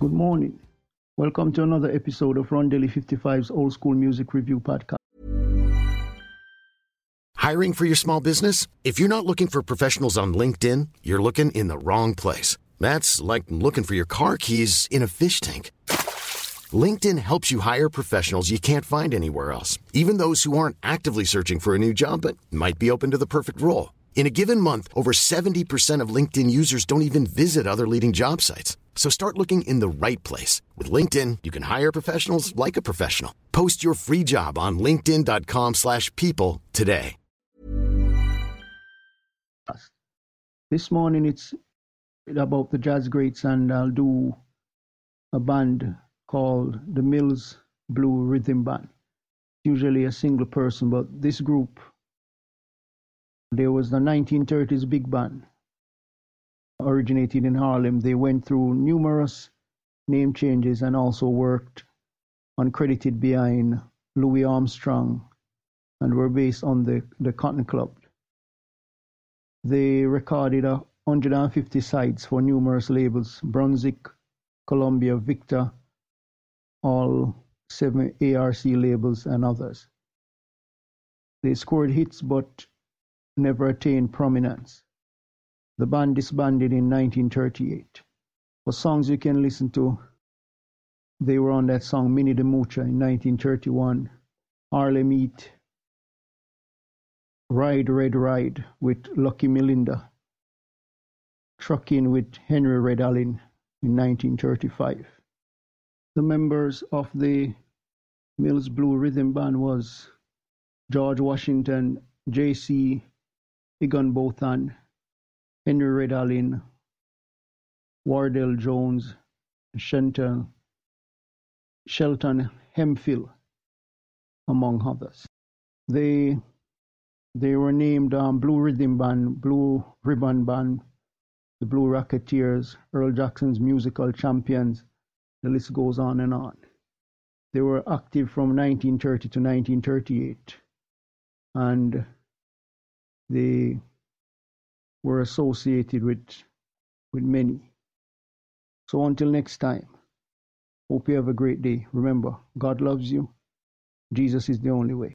Good morning. Welcome to another episode of Ron Rondelle 55's Old School Music Review Podcast. Hiring for your small business? If you're not looking for professionals on LinkedIn, you're looking in the wrong place. That's like looking for your car keys in a fish tank. LinkedIn helps you hire professionals you can't find anywhere else, even those who aren't actively searching for a new job but might be open to the perfect role. In a given month, over 70% of LinkedIn users don't even visit other leading job sites. So start looking in the right place. With LinkedIn, you can hire professionals like a professional. Post your free job on linkedin.com slash people today. This morning it's about the jazz greats and I'll do a band called the Mills Blue Rhythm Band. Usually a single person, but this group, there was the 1930s big band originated in Harlem. They went through numerous name changes and also worked uncredited behind Louis Armstrong and were based on the, the Cotton Club. They recorded 150 sites for numerous labels Brunswick, Columbia, Victor, all seven ARC labels and others. They scored hits but never attained prominence. The band disbanded in 1938. For songs you can listen to, they were on that song Minnie the Moocher in 1931, Harlem Heat, Ride, Red Ride with Lucky Millinder, Trucking with Henry Red Allen in 1935. The members of the Mills Blue Rhythm Band was George Washington, J.C. Higginbotham, Henry Red Allen, Wardell Jones, Shenton, Shelton Hemphill, among others. They they were named um, Blue Rhythm Band, Blue Ribbon Band, the Blue Rocketeers, Earl Jackson's musical champions. The list goes on and on. They were active from 1930 to 1938, and they were associated with, with many. So until next time, hope you have a great day. Remember, God loves you. Jesus is the only way.